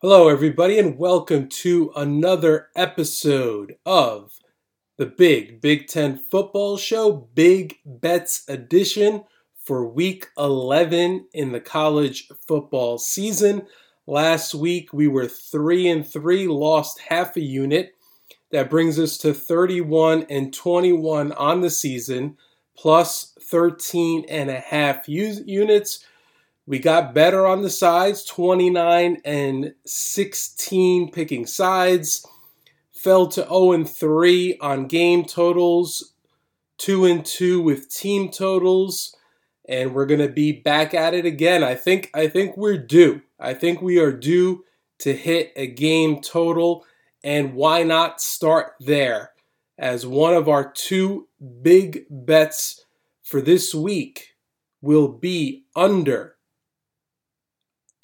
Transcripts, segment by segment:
Hello, everybody, and welcome to another episode of the Big Big Ten Football Show, Big Bets Edition for week 11 in the college football season. Last week we were 3 and 3, lost half a unit. That brings us to 31 and 21 on the season, plus 13 and a half units we got better on the sides, 29 and 16 picking sides. Fell to 0 and 3 on game totals, 2 and 2 with team totals, and we're going to be back at it again. I think I think we're due. I think we are due to hit a game total and why not start there as one of our two big bets for this week will be under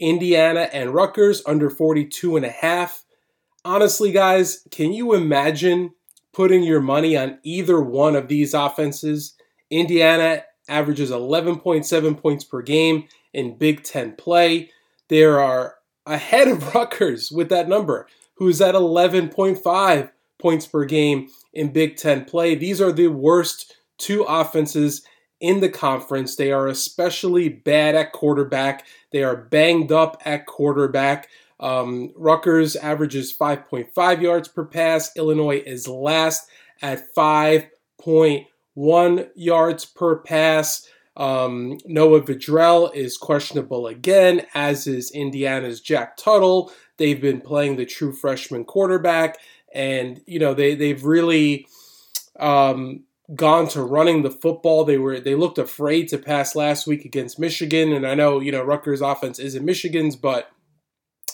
Indiana and Rutgers under 42 and a half. Honestly, guys, can you imagine putting your money on either one of these offenses? Indiana averages 11.7 points per game in Big Ten play. They are ahead of Rutgers with that number, who's at 11.5 points per game in Big Ten play. These are the worst two offenses in the conference. They are especially bad at quarterback. They are banged up at quarterback. Um, Rutgers averages 5.5 yards per pass. Illinois is last at 5.1 yards per pass. Um, Noah Vedral is questionable again, as is Indiana's Jack Tuttle. They've been playing the true freshman quarterback, and you know they they've really um, gone to running the football. They were they looked afraid to pass last week against Michigan, and I know you know Rutgers' offense isn't Michigan's, but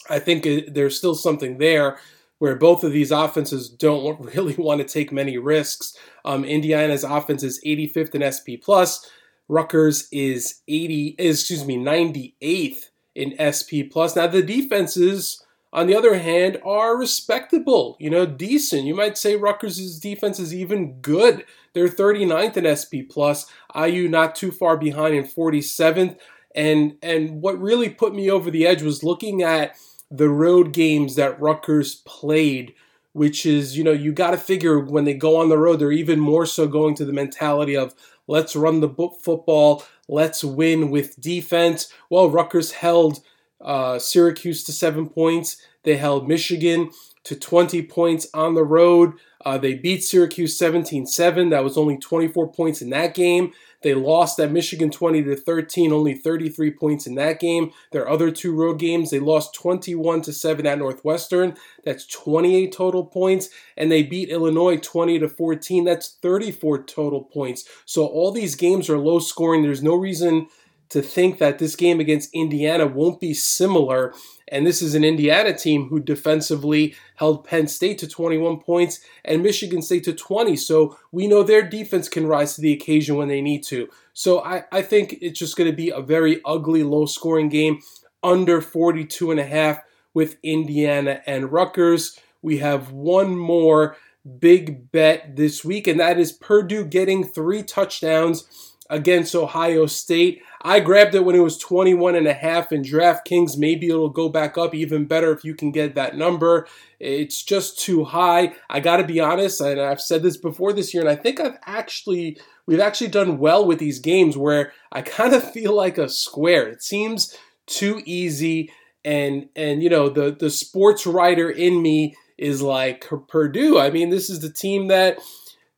I think it, there's still something there where both of these offenses don't really want to take many risks. Um, Indiana's offense is 85th in SP plus. Rutgers is 80, excuse me, 98th in SP plus. Now the defenses on the other hand, are respectable, you know, decent. You might say Rutgers' defense is even good. They're 39th in SP plus, IU not too far behind in 47th. And and what really put me over the edge was looking at the road games that Rutgers played, which is, you know, you got to figure when they go on the road, they're even more so going to the mentality of let's run the football, let's win with defense. Well, Rutgers held uh, Syracuse to seven points. They held Michigan to 20 points on the road. Uh, they beat Syracuse 17 7. That was only 24 points in that game. They lost at Michigan 20 to 13, only 33 points in that game. Their other two road games, they lost 21 to 7 at Northwestern. That's 28 total points. And they beat Illinois 20 to 14. That's 34 total points. So all these games are low scoring. There's no reason to think that this game against Indiana won't be similar. And this is an Indiana team who defensively held Penn State to 21 points and Michigan State to 20. So we know their defense can rise to the occasion when they need to. So I, I think it's just going to be a very ugly, low scoring game under 42 and a half with Indiana and Rutgers. We have one more big bet this week, and that is Purdue getting three touchdowns against Ohio State. I grabbed it when it was 21 and a half in DraftKings. Maybe it'll go back up even better if you can get that number. It's just too high. I got to be honest, and I've said this before this year, and I think I've actually we've actually done well with these games where I kind of feel like a square. It seems too easy and and you know the the sports writer in me is like Purdue. I mean, this is the team that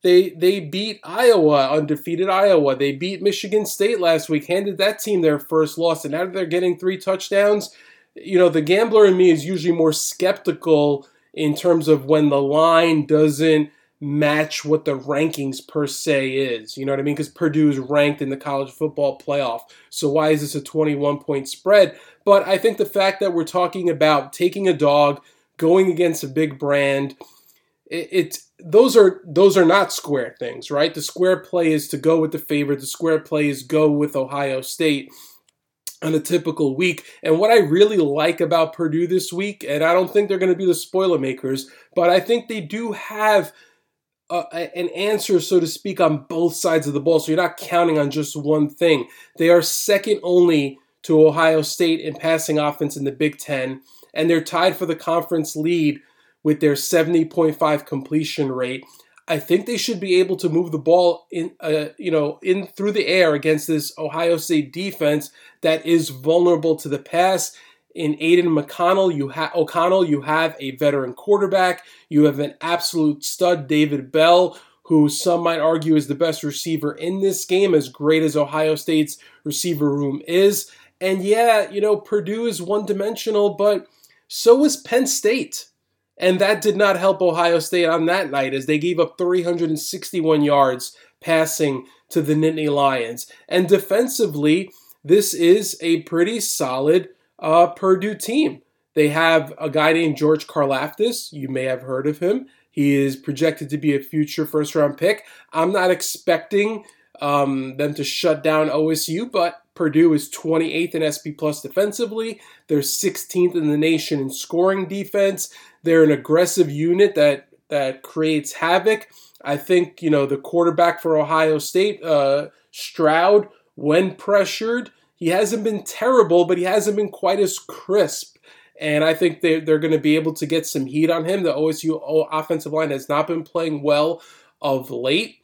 they they beat Iowa, undefeated Iowa. They beat Michigan State last week, handed that team their first loss, and now they're getting three touchdowns. You know, the gambler in me is usually more skeptical in terms of when the line doesn't match what the rankings per se is. You know what I mean? Because Purdue is ranked in the college football playoff. So why is this a 21 point spread? But I think the fact that we're talking about taking a dog, going against a big brand, it, it's those are those are not square things, right? The square play is to go with the favorite. The square play is go with Ohio State on a typical week. And what I really like about Purdue this week, and I don't think they're going to be the spoiler makers, but I think they do have uh, an answer, so to speak, on both sides of the ball. So you're not counting on just one thing. They are second only to Ohio State in passing offense in the Big Ten and they're tied for the conference lead with their 70.5 completion rate. I think they should be able to move the ball in, uh, you know, in through the air against this Ohio State defense that is vulnerable to the pass. In Aidan McConnell, you O'Connell, you have a veteran quarterback. You have an absolute stud, David Bell, who some might argue is the best receiver in this game, as great as Ohio State's receiver room is. And yeah, you know, Purdue is one dimensional, but so is Penn State. And that did not help Ohio State on that night as they gave up 361 yards passing to the Nittany Lions. And defensively, this is a pretty solid uh, Purdue team. They have a guy named George Karlaftis. You may have heard of him. He is projected to be a future first round pick. I'm not expecting um, them to shut down OSU, but Purdue is 28th in SP Plus defensively. They're 16th in the nation in scoring defense. They're an aggressive unit that that creates havoc. I think you know the quarterback for Ohio State, uh, Stroud, when pressured, he hasn't been terrible, but he hasn't been quite as crisp. And I think they, they're going to be able to get some heat on him. The OSU offensive line has not been playing well of late.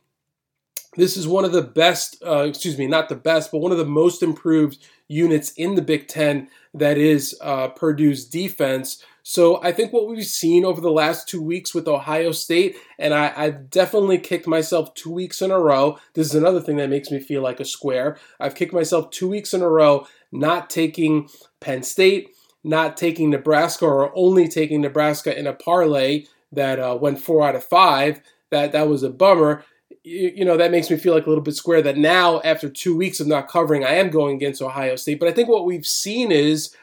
This is one of the best, uh, excuse me, not the best, but one of the most improved units in the Big Ten that is uh, Purdue's defense. So I think what we've seen over the last two weeks with Ohio State, and I, I've definitely kicked myself two weeks in a row. This is another thing that makes me feel like a square. I've kicked myself two weeks in a row not taking Penn State, not taking Nebraska, or only taking Nebraska in a parlay that uh, went four out of five. That that was a bummer you, know, that makes me feel like a little bit square that now, after two weeks of not covering, I am going against Ohio State. But I think what we've seen is,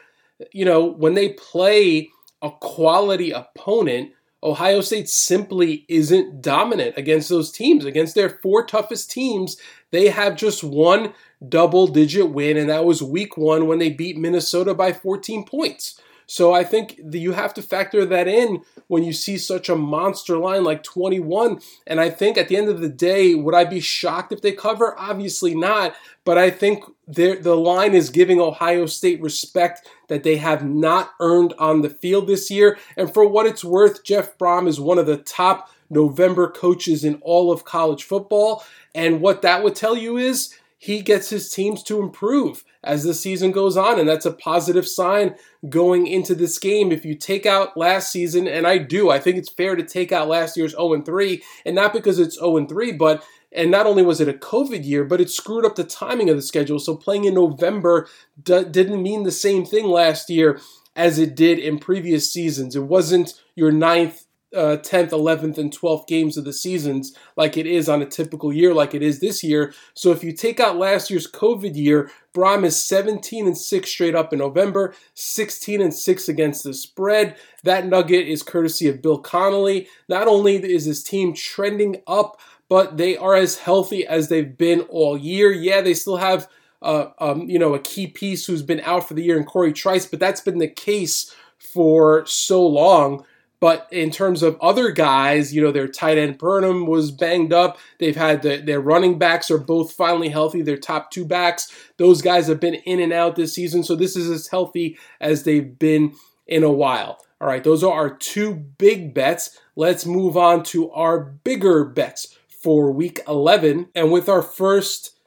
you know, when they play a quality opponent, Ohio State simply isn't dominant against those teams. Against their four toughest teams, they have just one double digit win, and that was week one when they beat Minnesota by 14 points. So I think you have to factor that in when you see such a monster line like 21. And I think at the end of the day, would I be shocked if they cover? Obviously not. But I think the line is giving Ohio State respect that they have not earned on the field this year. And for what it's worth, Jeff Brohm is one of the top November coaches in all of college football. And what that would tell you is he gets his teams to improve as the season goes on. And that's a positive sign going into this game. If you take out last season, and I do, I think it's fair to take out last year's 0 3, and not because it's 0 3, but and not only was it a COVID year, but it screwed up the timing of the schedule. So playing in November d- didn't mean the same thing last year as it did in previous seasons. It wasn't your ninth uh, 10th, 11th, and 12th games of the seasons like it is on a typical year, like it is this year. So if you take out last year's COVID year, Brohm is 17 and 6 straight up in November, 16 and 6 against the spread. That nugget is courtesy of Bill Connelly. Not only is his team trending up, but they are as healthy as they've been all year. Yeah, they still have uh, um, you know, a key piece who's been out for the year in Corey Trice, but that's been the case for so long. But in terms of other guys, you know, their tight end Durham was banged up. They've had the, their running backs are both finally healthy. Their top two backs, those guys have been in and out this season. So this is as healthy as they've been in a while. All right, those are our two big bets. Let's move on to our bigger bets for week 11. And with our first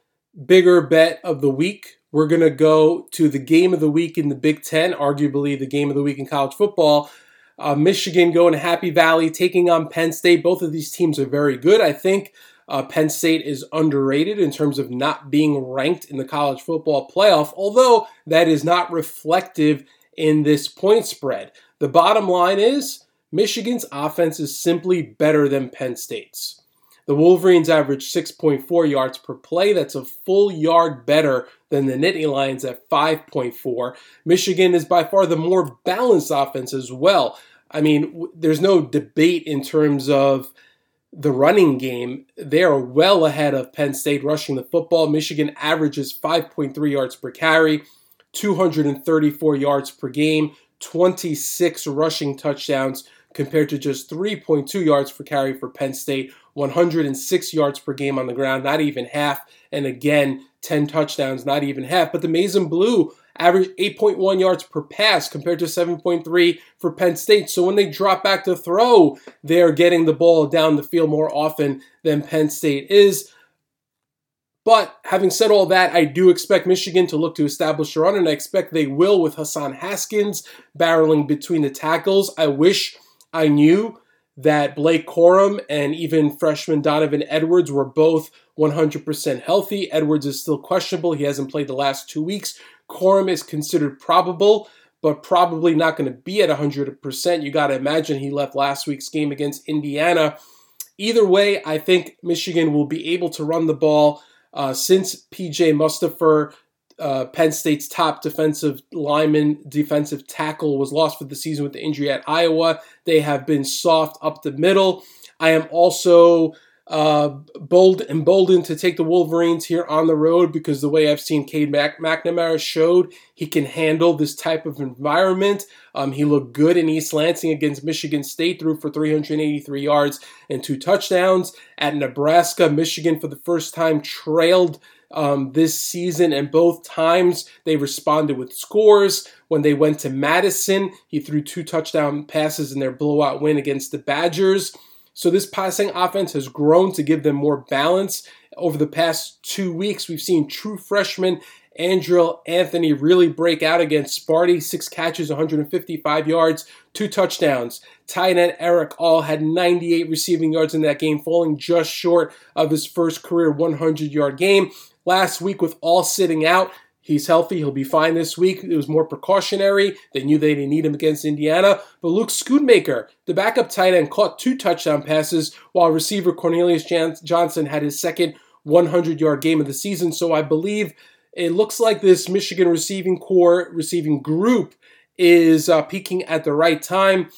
bigger bet of the week, we're going to go to the game of the week in the Big Ten, arguably the game of the week in college football. Uh, Michigan going to Happy Valley, taking on Penn State. Both of these teams are very good. I think uh, Penn State is underrated in terms of not being ranked in the college football playoff, although that is not reflective in this point spread. The bottom line is Michigan's offense is simply better than Penn State's. The Wolverines average 6.4 yards per play. That's a full yard better than the Nittany Lions at 5.4. Michigan is by far the more balanced offense as well. I mean, there's no debate in terms of the running game. They are well ahead of Penn State rushing the football. Michigan averages 5.3 yards per carry, 234 yards per game, 26 rushing touchdowns compared to just 3.2 yards per carry for Penn State, 106 yards per game on the ground, not even half. And again, 10 touchdowns, not even half. But the Maize and Blue average 8.1 yards per pass compared to 7.3 for Penn State. So when they drop back to throw, they're getting the ball down the field more often than Penn State is. But having said all that, I do expect Michigan to look to establish a run, and I expect they will with Hassan Haskins barreling between the tackles. I wish I knew that Blake Corum and even freshman Donovan Edwards were both 100% healthy. Edwards is still questionable. He hasn't played the last two weeks. Corum is considered probable, but probably not going to be at 100%. You got to imagine he left last week's game against Indiana. Either way, I think Michigan will be able to run the ball uh, since PJ Mustipher uh, Penn State's top defensive lineman, defensive tackle, was lost for the season with the injury at Iowa. They have been soft up the middle. I am also uh, bold emboldened to take the Wolverines here on the road because the way I've seen Cade Mac- McNamara showed he can handle this type of environment. Um, he looked good in East Lansing against Michigan State, threw for 383 yards and two touchdowns. At Nebraska, Michigan for the first time trailed um, this season, and both times they responded with scores. When they went to Madison, he threw two touchdown passes in their blowout win against the Badgers. So this passing offense has grown to give them more balance. Over the past two weeks, we've seen true freshman Andrel Anthony really break out against Sparty. Six catches, 155 yards, two touchdowns. Tight end Erick All had 98 receiving yards in that game, falling just short of his first career 100 yard game last week with All sitting out. He's healthy. He'll be fine this week. It was more precautionary. They knew they didn't need him against Indiana. But Luke Schoonmaker, the backup tight end, caught two touchdown passes while receiver Cornelius Johnson had his second 100 yard game of the season. So I believe it looks like this Michigan receiving corps, receiving group is uh, peaking at the right time.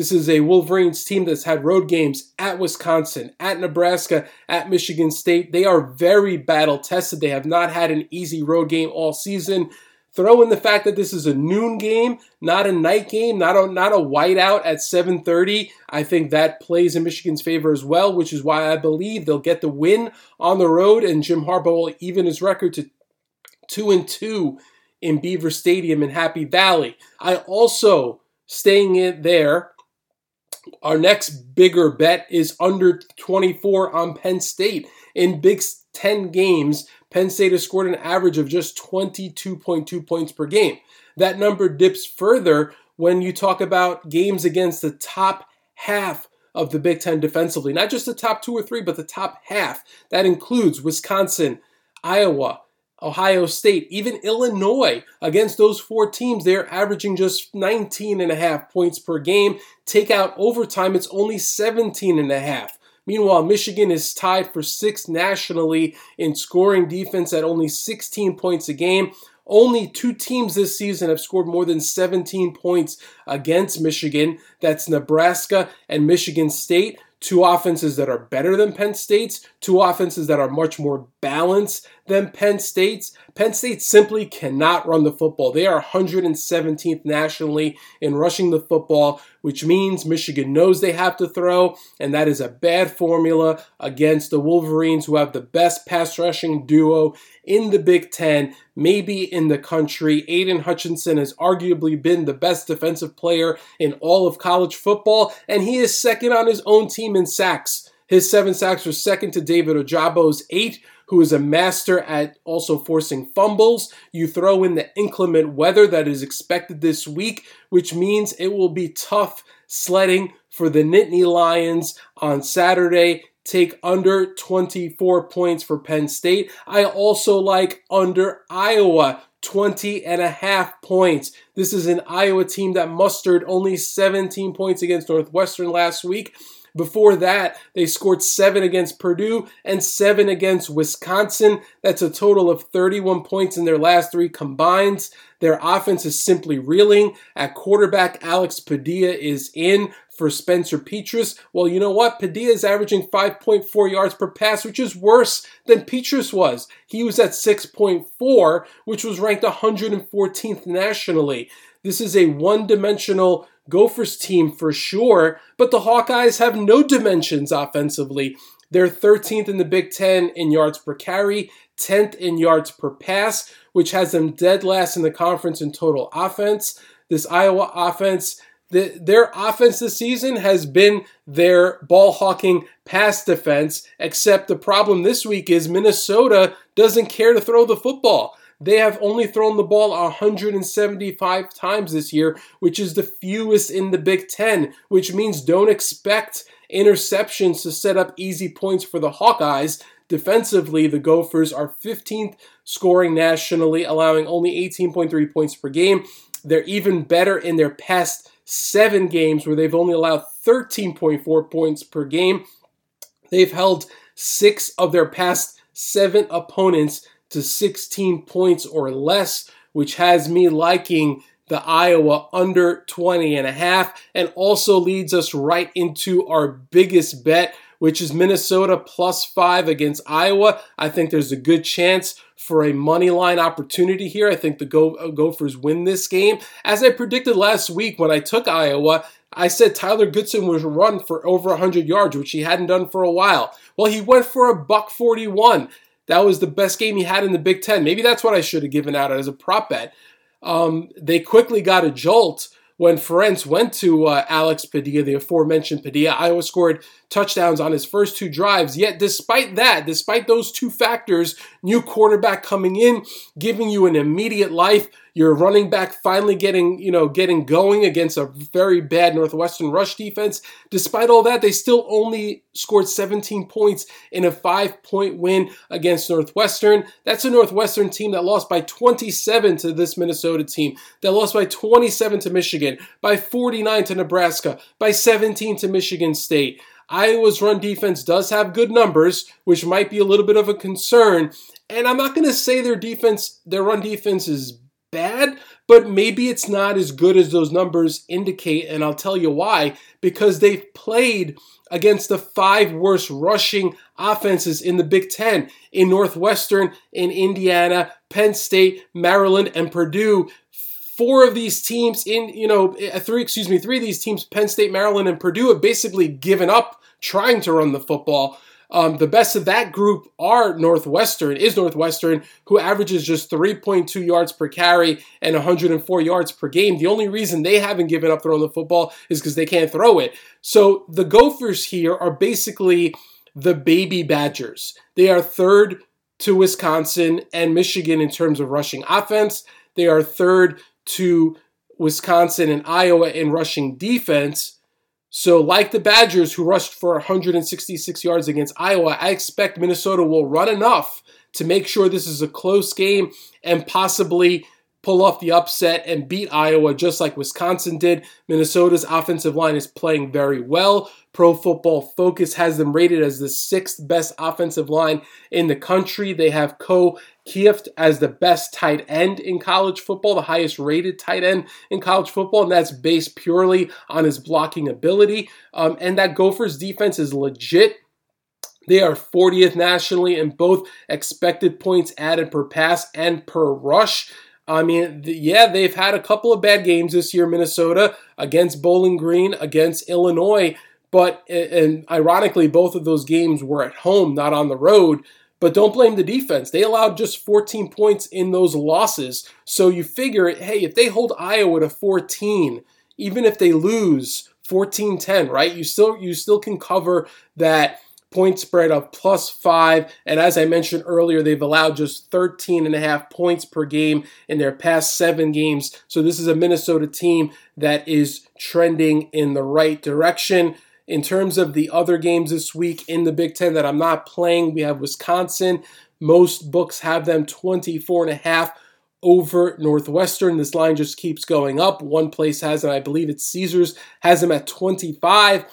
This is a Wolverines team that's had road games at Wisconsin, at Nebraska, at Michigan State. They are very battle tested. They have not had an easy road game all season. Throw in the fact that this is a noon game, not a night game, not a not a whiteout at 7:30. I think that plays in Michigan's favor as well, which is why I believe they'll get the win on the road, and Jim Harbaugh will even his record to two and two in Beaver Stadium in Happy Valley. I also staying in there our next bigger bet is under 24 on Penn State. In Big 10 games, Penn State has scored an average of just 22.2 points per game. That number dips further when you talk about games against the top half of the Big Ten defensively. Not just the top two or three, but the top half. That includes Wisconsin, Iowa, Ohio State, even Illinois. Against those four teams, they're averaging just 19 and a half points per game. Take out overtime, it's only 17 and a half. Meanwhile, Michigan is tied for sixth nationally in scoring defense at only 16 points a game. Only two teams this season have scored more than 17 points against Michigan. That's Nebraska and Michigan State two offenses that are better than Penn State's, two offenses that are much more balanced than Penn State's. Penn State simply cannot run the football. They are 117th nationally in rushing the football, which means Michigan knows they have to throw, and that is a bad formula against the Wolverines, who have the best pass rushing duo in the Big Ten, maybe in the country. Aidan Hutchinson has arguably been the best defensive player in all of college football, and he is second on his own team in sacks. His seven sacks were second to David Ojabo's eight, who is a master at also forcing fumbles. You throw in the inclement weather that is expected this week, which means it will be tough sledding for the Nittany Lions on Saturday. Take under 24 points for Penn State. I also like under Iowa. 20 and a half points. This is an Iowa team that mustered only 17 points against Northwestern last week. Before that, they scored seven against Purdue and seven against Wisconsin. That's a total of 31 points in their last three combined. Their offense is simply reeling. At quarterback, Alex Padilla is in for Spencer Petras. Well, you know what? Padilla is averaging 5.4 yards per pass, which is worse than Petras was. He was at 6.4, which was ranked 114th nationally. This is a one dimensional Gophers team for sure, but the Hawkeyes have no dimensions offensively. They're 13th in the Big Ten in yards per carry, 10th in yards per pass, which has them dead last in the conference in total offense. This Iowa offense, the, their offense this season has been their ball hawking pass defense, except the problem this week is Minnesota doesn't care to throw the football. They have only thrown the ball 175 times this year, which is the fewest in the Big Ten, which means don't expect interceptions to set up easy points for the Hawkeyes. Defensively, the Gophers are 15th scoring nationally, allowing only 18.3 points per game. They're even better in their past seven games, where they've only allowed 13.4 points per game. They've held six of their past seven opponents to 16 points or less, which has me liking the Iowa under 20 and a half and also leads us right into our biggest bet which is Minnesota plus 5 against Iowa. I think there's a good chance for a money line opportunity here. I think the Go- uh, Gophers win this game. As I predicted last week when I took Iowa, I said Tyler Goodson would run for over 100 yards, which he hadn't done for a while. Well, he went for a buck 41. That was the best game he had in the Big Ten. Maybe that's what I should have given out as a prop bet. Um, they quickly got a jolt when Ferentz went to uh, Alex Padilla, the aforementioned Padilla. Iowa scored touchdowns on his first two drives. Yet, despite that, despite those two factors, new quarterback coming in, giving you an immediate life, your running back finally getting, you know, getting going against a very bad Northwestern rush defense. Despite all that, they still only scored 17 points in a five point win against Northwestern. That's a Northwestern team that lost by 27 to this Minnesota team, that lost by 27 to Michigan, by 49 to Nebraska, by 17 to Michigan State. Iowa's run defense does have good numbers, which might be a little bit of a concern. And I'm not going to say their defense, their run defense is bad, but maybe it's not as good as those numbers indicate. And I'll tell you why. Because they've played against the five worst rushing offenses in the Big Ten in Northwestern, in Indiana, Penn State, Maryland, and Purdue four of these teams in, you know, eh, three, excuse me, three of these teams, Penn State, Maryland, and Purdue, have basically given up trying to run the football. Um, the best of that group are Northwestern, is Northwestern, who averages just 3.2 yards per carry and 104 yards per game. The only reason they haven't given up throwing the football is because they can't throw it. So the Gophers here are basically the baby Badgers. They are third to Wisconsin and Michigan in terms of rushing offense. They are third to Wisconsin and Iowa in rushing defense. So, like the Badgers, who rushed for 166 yards against Iowa, I expect Minnesota will run enough to make sure this is a close game and possibly pull off the upset and beat Iowa just like Wisconsin did. Minnesota's offensive line is playing very well. Pro Football Focus has them rated as the sixth best offensive line in the country. They have Ko Kieft as the best tight end in college football, the highest rated tight end in college football, and that's based purely on his blocking ability. Um, and that Gophers defense is legit. They are 40th nationally in both expected points added per pass and per rush. I mean, yeah, they've had a couple of bad games this year, Minnesota, against Bowling Green, against Illinois. But, and ironically, both of those games were at home, not on the road. But don't blame the defense. They allowed just 14 points in those losses. So you figure, hey, if they hold Iowa to 14, even if they lose 14-10, right? You still you still can cover that point spread of plus five. And as I mentioned earlier, they've allowed just 13 and a half points per game in their past seven games. So this is a Minnesota team that is trending in the right direction. In terms of the other games this week in the Big Ten that I'm not playing, we have Wisconsin. Most books have them 24 and a half over Northwestern. This line just keeps going up. One place has them, I believe it's Caesars, has them at 25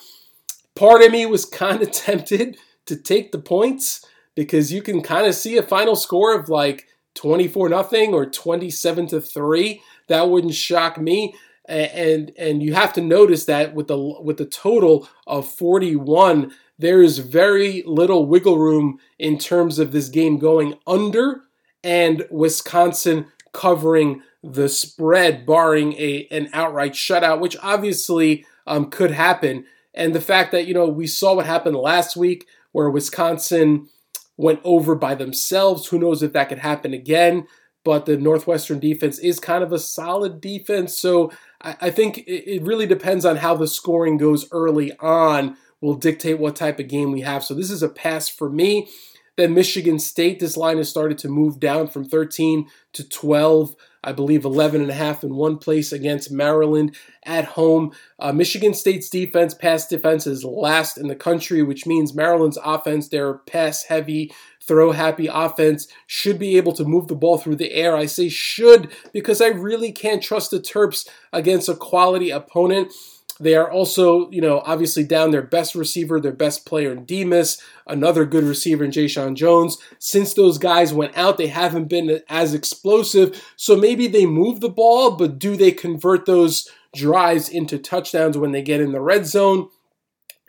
part of me was kind of tempted to take the points because you can kind of see a final score of like 24 nothing or 27 to 3 that wouldn't shock me. And and you have to notice that with the with the total of 41 there is very little wiggle room in terms of this game going under and Wisconsin covering the spread barring a an outright shutout which obviously um, could happen and the fact that, you know, we saw what happened last week where Wisconsin went over by themselves. Who knows if that could happen again? But the Northwestern defense is kind of a solid defense. So I, think it, it really depends on how the scoring goes early on, will dictate what type of game we have. So this is a pass for me. Then Michigan State, this line has started to move down from 13 to 12. I believe 11 and a half in one place against Maryland at home. Uh, Michigan State's defense, pass defense, is last in the country, which means Maryland's offense, their pass heavy, throw happy offense, should be able to move the ball through the air. I say should because I really can't trust the Terps against a quality opponent. They are also, you know, obviously down their best receiver, their best player in Demus, another good receiver in Jeshaun Jones. Since those guys went out, they haven't been as explosive. So maybe they move the ball, but do they convert those drives into touchdowns when they get in the red zone?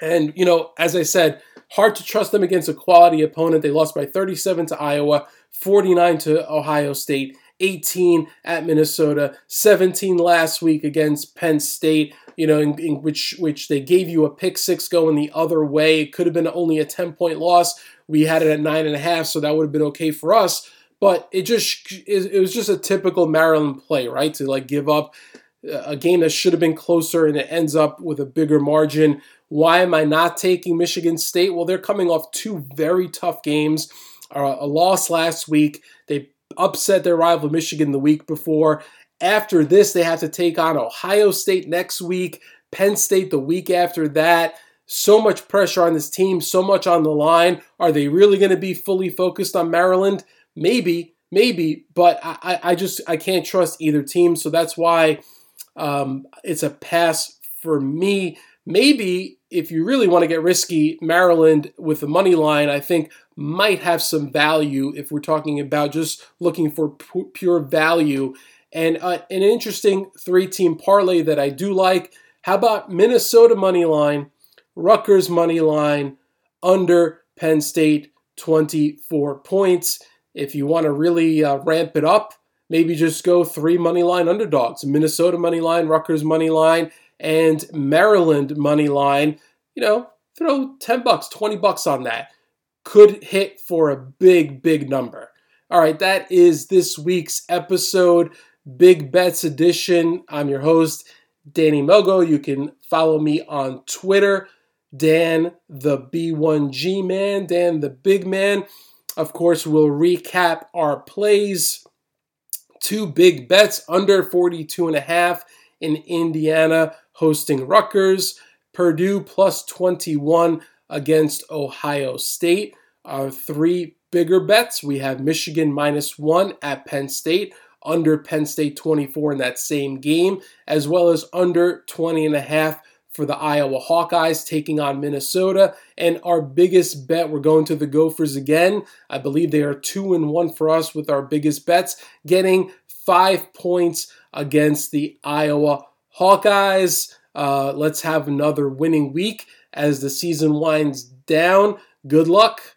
And, you know, as I said, hard to trust them against a quality opponent. They lost by 37 to Iowa, 49 to Ohio State. 18 at Minnesota, 17 last week against Penn State you know, in, in which which they gave you a pick six going the other way. It could have been only a 10 point loss. We had it at nine and a half, so that would have been okay for us. But it just it was just a typical Maryland play, right? To like give up a game that should have been closer and it ends up with a bigger margin. Why am I not taking Michigan State? Well, they're coming off two very tough games. Uh, a loss last week. They upset their rival Michigan the week before, after this, they have to take on Ohio State next week, Penn State the week after that. So much pressure on this team, so much on the line. Are they really going to be fully focused on Maryland? Maybe, maybe, but I, I just I can't trust either team. So that's why um, it's a pass for me. Maybe if you really want to get risky, Maryland with the money line, I think might have some value if we're talking about just looking for pure value and uh, an interesting three team parlay that I do like. How about Minnesota money line, Rutgers money line, under Penn State 24 points? If you want to really uh, ramp it up, maybe just go three money line underdogs Minnesota money line, Rutgers money line, and Maryland money line. You know, throw 10 bucks, 20 bucks on that. Could hit for a big, big number. All right, that is this week's episode. Big Bets Edition. I'm your host, Danny Mogo. You can follow me on Twitter, Dan the B1G Man, Dan the Big Man. Of course, we'll recap our plays. Two big bets under 42 and a half in Indiana hosting Rutgers. Purdue plus 21 against Ohio State. Our three bigger bets we have Michigan minus one at Penn State under Penn State 24 in that same game, as well as under 20 and a half for the Iowa Hawkeyes taking on Minnesota. And our biggest bet, we're going to the Gophers again. I believe they are two and one for us with our biggest bets, getting five points against the Iowa Hawkeyes. Uh, let's have another winning week as the season winds down. Good luck.